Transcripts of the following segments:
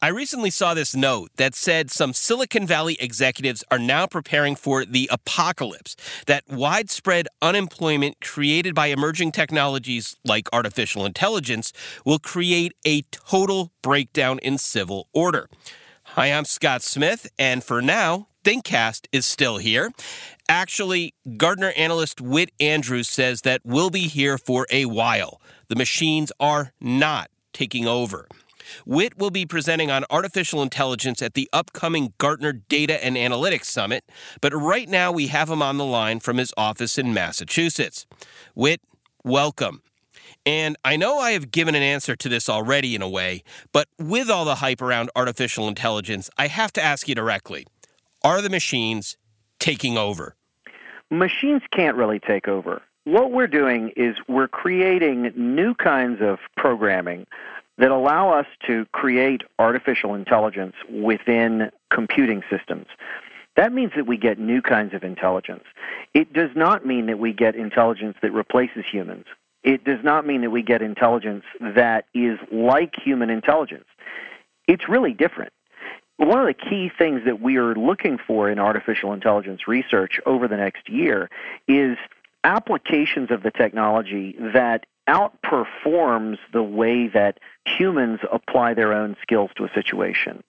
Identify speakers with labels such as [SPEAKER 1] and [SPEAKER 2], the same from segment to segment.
[SPEAKER 1] I recently saw this note that said some Silicon Valley executives are now preparing for the apocalypse, that widespread unemployment created by emerging technologies like artificial intelligence will create a total breakdown in civil order. Hi, I'm Scott Smith, and for now, ThinkCast is still here. Actually, Gartner analyst Whit Andrews says that we'll be here for a while. The machines are not taking over. Whit will be presenting on artificial intelligence at the upcoming Gartner Data and Analytics Summit, but right now we have him on the line from his office in Massachusetts. Whit, welcome. And I know I have given an answer to this already in a way, but with all the hype around artificial intelligence, I have to ask you directly Are the machines taking over?
[SPEAKER 2] Machines can't really take over. What we're doing is we're creating new kinds of programming that allow us to create artificial intelligence within computing systems. That means that we get new kinds of intelligence. It does not mean that we get intelligence that replaces humans. It does not mean that we get intelligence that is like human intelligence. It's really different. One of the key things that we are looking for in artificial intelligence research over the next year is applications of the technology that outperforms the way that humans apply their own skills to a situation.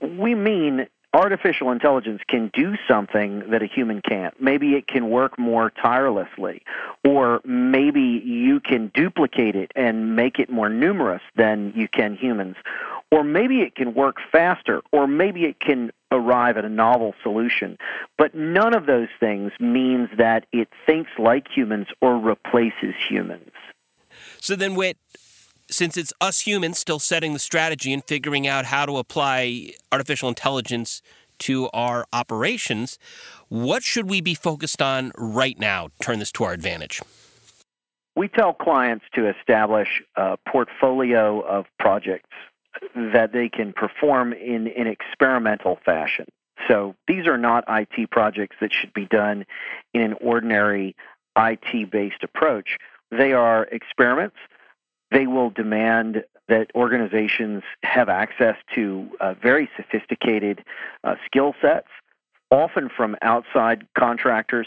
[SPEAKER 2] We mean artificial intelligence can do something that a human can't. Maybe it can work more tirelessly, or maybe you can duplicate it and make it more numerous than you can humans, or maybe it can work faster, or maybe it can arrive at a novel solution. But none of those things means that it thinks like humans or replaces humans.
[SPEAKER 1] So then, Whit, since it's us humans still setting the strategy and figuring out how to apply artificial intelligence to our operations, what should we be focused on right now? Turn this to our advantage.
[SPEAKER 2] We tell clients to establish a portfolio of projects that they can perform in an experimental fashion. So these are not IT projects that should be done in an ordinary IT based approach. They are experiments. They will demand that organizations have access to uh, very sophisticated uh, skill sets, often from outside contractors.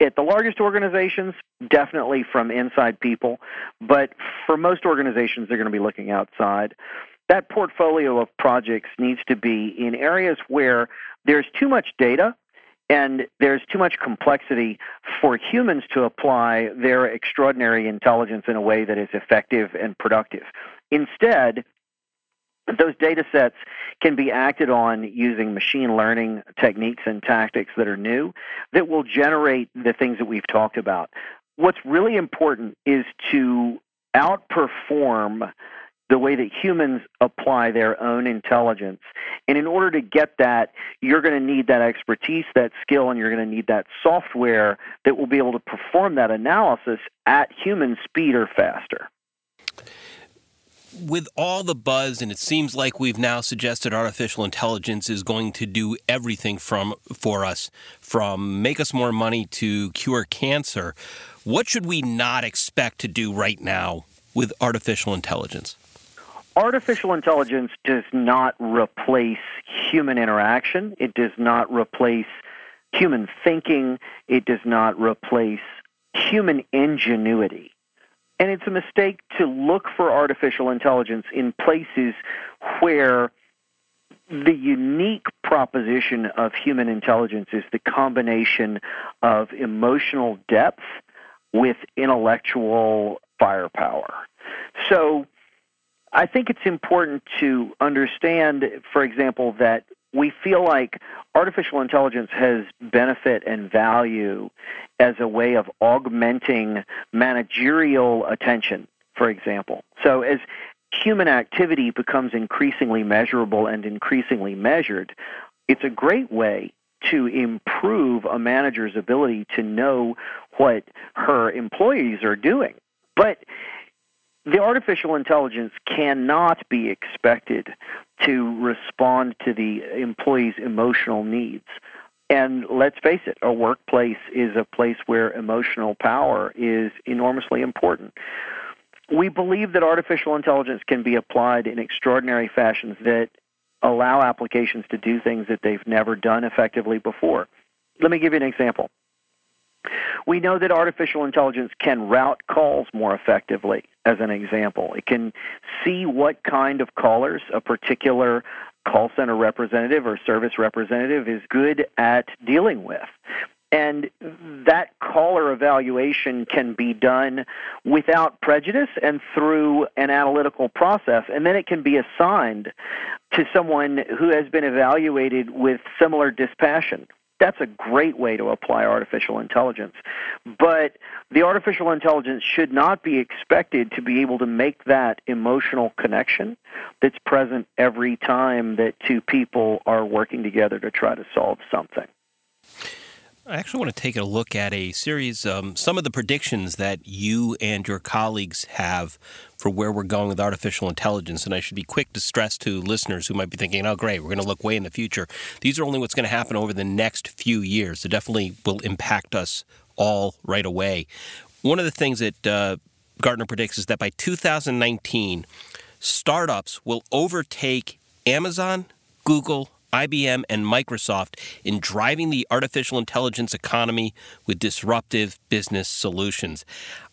[SPEAKER 2] At the largest organizations, definitely from inside people, but for most organizations, they're going to be looking outside that portfolio of projects needs to be in areas where there's too much data and there's too much complexity for humans to apply their extraordinary intelligence in a way that is effective and productive. Instead, those data sets can be acted on using machine learning techniques and tactics that are new that will generate the things that we've talked about. What's really important is to outperform the way that humans apply their own intelligence. And in order to get that, you're going to need that expertise, that skill, and you're going to need that software that will be able to perform that analysis at human speed or faster.
[SPEAKER 1] With all the buzz, and it seems like we've now suggested artificial intelligence is going to do everything from for us, from make us more money to cure cancer. What should we not expect to do right now with artificial intelligence?
[SPEAKER 2] Artificial intelligence does not replace human interaction. It does not replace human thinking. It does not replace human ingenuity. And it's a mistake to look for artificial intelligence in places where the unique proposition of human intelligence is the combination of emotional depth with intellectual firepower. So I think it's important to understand, for example, that we feel like artificial intelligence has benefit and value as a way of augmenting managerial attention, for example. So as human activity becomes increasingly measurable and increasingly measured, it's a great way to improve a manager's ability to know what her employees are doing. But the artificial intelligence cannot be expected to respond to the employee's emotional needs. And let's face it, a workplace is a place where emotional power is enormously important. we believe that artificial intelligence can be applied in extraordinary fashions that allow applications to do things that they've never done effectively before. Let me give you an example. We know that artificial intelligence can route calls more effectively, as an example. It can see what kind of callers a particular call center representative or service representative is good at dealing with. And that caller evaluation can be done without prejudice and through an analytical process. And then it can be assigned to someone who has been evaluated with similar dispassion. That's a great way to apply artificial intelligence. But the artificial intelligence should not be expected to be able to make that emotional connection that's present every time that two people are working together to try to solve something.
[SPEAKER 1] I actually want to take a look at a series, um, some of the predictions that you and your colleagues have for where we're going with artificial intelligence. And I should be quick to stress to listeners who might be thinking, oh, great, we're going to look way in the future. These are only what's going to happen over the next few years. So definitely will impact us all right away. One of the things that uh, Gartner predicts is that by 2019, startups will overtake Amazon, Google, IBM, and Microsoft in driving the artificial intelligence economy with disruptive business solutions.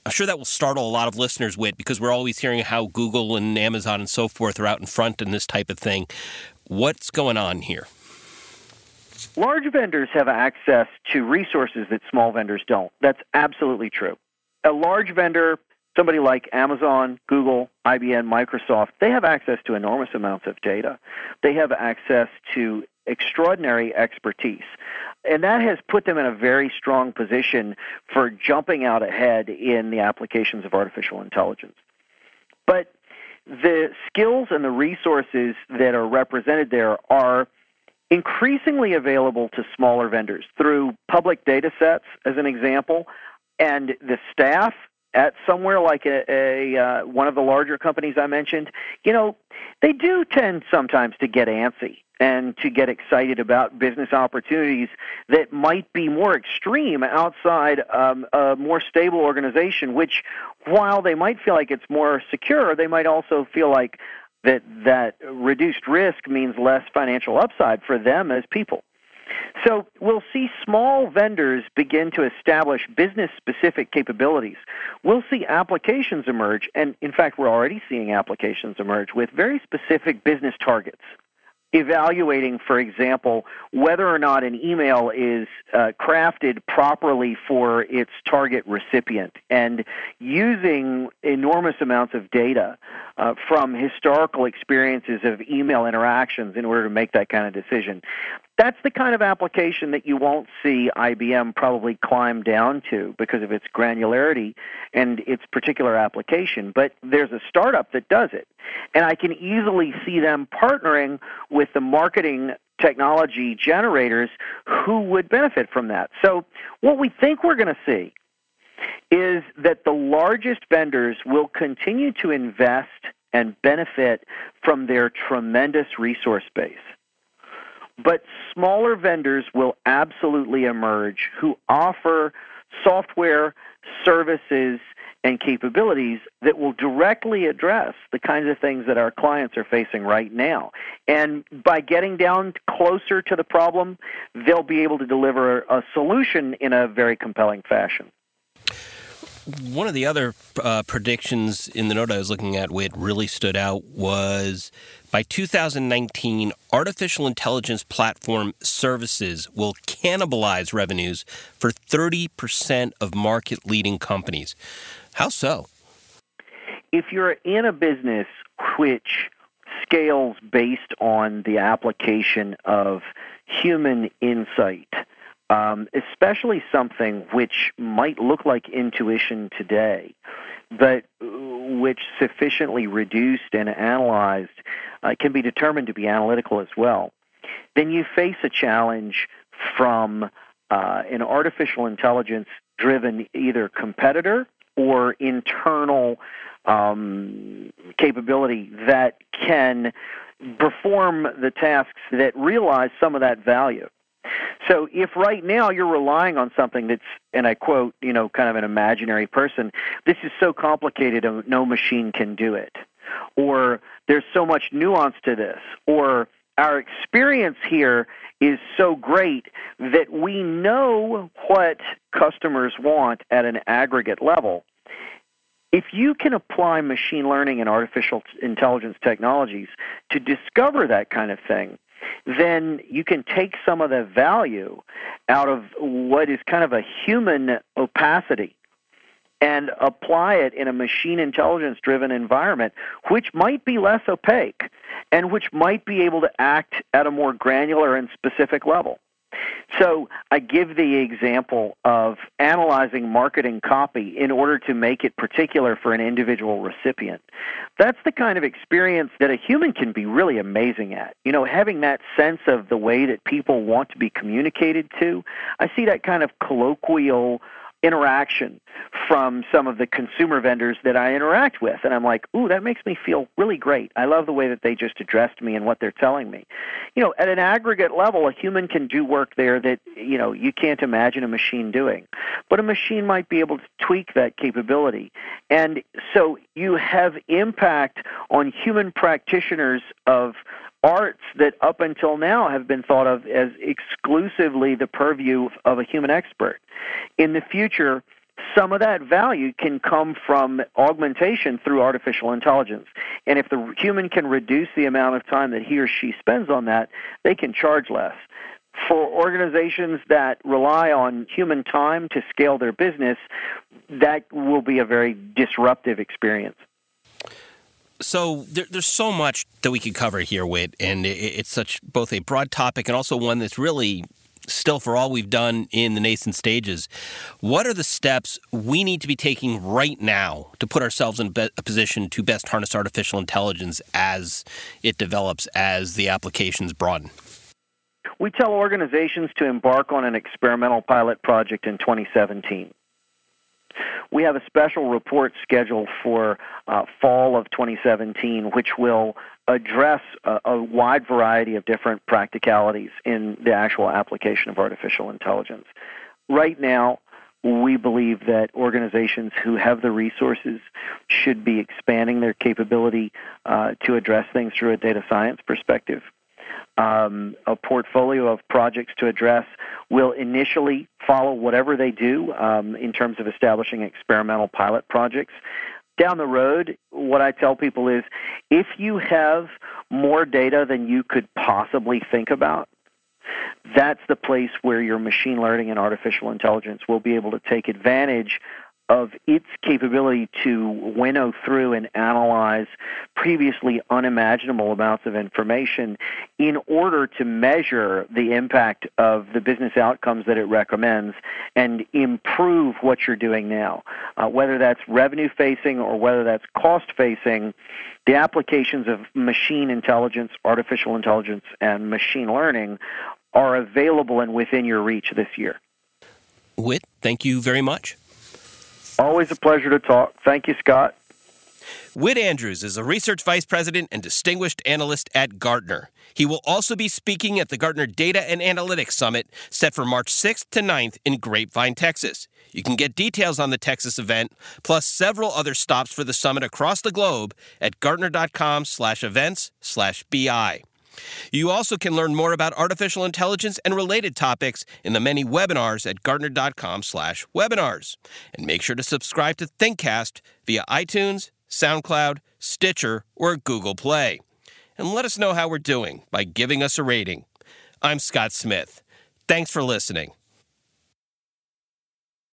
[SPEAKER 1] I'm sure that will startle a lot of listeners with because we're always hearing how Google and Amazon and so forth are out in front in this type of thing. What's going on here?
[SPEAKER 2] Large vendors have access to resources that small vendors don't. That's absolutely true. A large vendor somebody like Amazon, Google, IBM, Microsoft, they have access to enormous amounts of data. They have access to extraordinary expertise. And that has put them in a very strong position for jumping out ahead in the applications of artificial intelligence. But the skills and the resources that are represented there are increasingly available to smaller vendors through public data sets, as an example, and the staff at somewhere like a, a uh, one of the larger companies I mentioned, you know, they do tend sometimes to get antsy and to get excited about business opportunities that might be more extreme outside um, a more stable organization. Which, while they might feel like it's more secure, they might also feel like that that reduced risk means less financial upside for them as people. So we'll see small vendors begin to establish business specific capabilities. We'll see applications emerge, and in fact, we're already seeing applications emerge with very specific business targets evaluating, for example, whether or not an email is uh, crafted properly for its target recipient and using enormous amounts of data uh, from historical experiences of email interactions in order to make that kind of decision. That's the kind of application that you won't see IBM probably climb down to because of its granularity and its particular application. But there's a startup that does it. And I can easily see them partnering with the marketing technology generators who would benefit from that. So, what we think we're going to see is that the largest vendors will continue to invest and benefit from their tremendous resource base. But smaller vendors will absolutely emerge who offer software, services, and capabilities that will directly address the kinds of things that our clients are facing right now. And by getting down closer to the problem, they'll be able to deliver a solution in a very compelling fashion.
[SPEAKER 1] One of the other uh, predictions in the note I was looking at, which really stood out, was by 2019, artificial intelligence platform services will cannibalize revenues for 30% of market leading companies. How so?
[SPEAKER 2] If you're in a business which scales based on the application of human insight, um, especially something which might look like intuition today, but which sufficiently reduced and analyzed uh, can be determined to be analytical as well, then you face a challenge from uh, an artificial intelligence driven either competitor or internal um, capability that can perform the tasks that realize some of that value. So if right now you're relying on something that's, and I quote, you know, kind of an imaginary person, this is so complicated, no machine can do it. Or there's so much nuance to this. Or our experience here is so great that we know what customers want at an aggregate level. If you can apply machine learning and artificial intelligence technologies to discover that kind of thing, then you can take some of the value out of what is kind of a human opacity and apply it in a machine intelligence driven environment, which might be less opaque and which might be able to act at a more granular and specific level. So I give the example of analyzing marketing copy in order to make it particular for an individual recipient. That's the kind of experience that a human can be really amazing at. You know, having that sense of the way that people want to be communicated to. I see that kind of colloquial interaction from some of the consumer vendors that I interact with. And I'm like, ooh, that makes me feel really great. I love the way that they just addressed me and what they're telling me. You know, at an aggregate level, a human can do work there that, you know, you can't imagine a machine doing. But a machine might be able to tweak that capability. And so you have impact on human practitioners of arts that up until now have been thought of as exclusively the purview of a human expert. In the future, some of that value can come from augmentation through artificial intelligence. And if the human can reduce the amount of time that he or she spends on that, they can charge less. For organizations that rely on human time to scale their business, that will be a very disruptive experience
[SPEAKER 1] so there, there's so much that we could cover here, Whit, and it, it's such both a broad topic and also one that's really still for all we've done in the nascent stages. What are the steps we need to be taking right now to put ourselves in a position to best harness artificial intelligence as it develops, as the applications broaden?
[SPEAKER 2] We tell organizations to embark on an experimental pilot project in 2017. We have a special report scheduled for uh, fall of 2017, which will address a, a, wide variety of different practicalities in the actual application of artificial intelligence. Right now, we believe that organizations who have the resources should be expanding their capability uh, to address things through a data science perspective um, a portfolio of projects to address will initially follow whatever they do um, in terms of establishing experimental pilot projects. Down the road, what I tell people is if you have more data than you could possibly think about, that's the place where your machine learning and artificial intelligence will be able to take advantage of its capability to winnow through and analyze previously unimaginable amounts of information in order to measure the impact of the business outcomes that it recommends and improve what you're doing now. Uh, whether that's revenue facing or whether that's cost facing, the applications of machine intelligence, artificial intelligence, and machine learning are available and within your reach this year.
[SPEAKER 1] Whit, thank you very much.
[SPEAKER 2] Always a pleasure to talk. Thank you, Scott.
[SPEAKER 1] Whit Andrews is a research vice president and distinguished analyst at Gartner. He will also be speaking at the Gartner Data and Analytics Summit set for March 6th to 9th in Grapevine, Texas. You can get details on the Texas event, plus several other stops for the summit across the globe at gartner.com slash events slash BI. You also can learn more about artificial intelligence and related topics in the many webinars at gartner.com/webinars. And make sure to subscribe to ThinkCast via iTunes, SoundCloud, Stitcher, or Google Play. And let us know how we're doing by giving us a rating. I'm Scott Smith. Thanks for listening.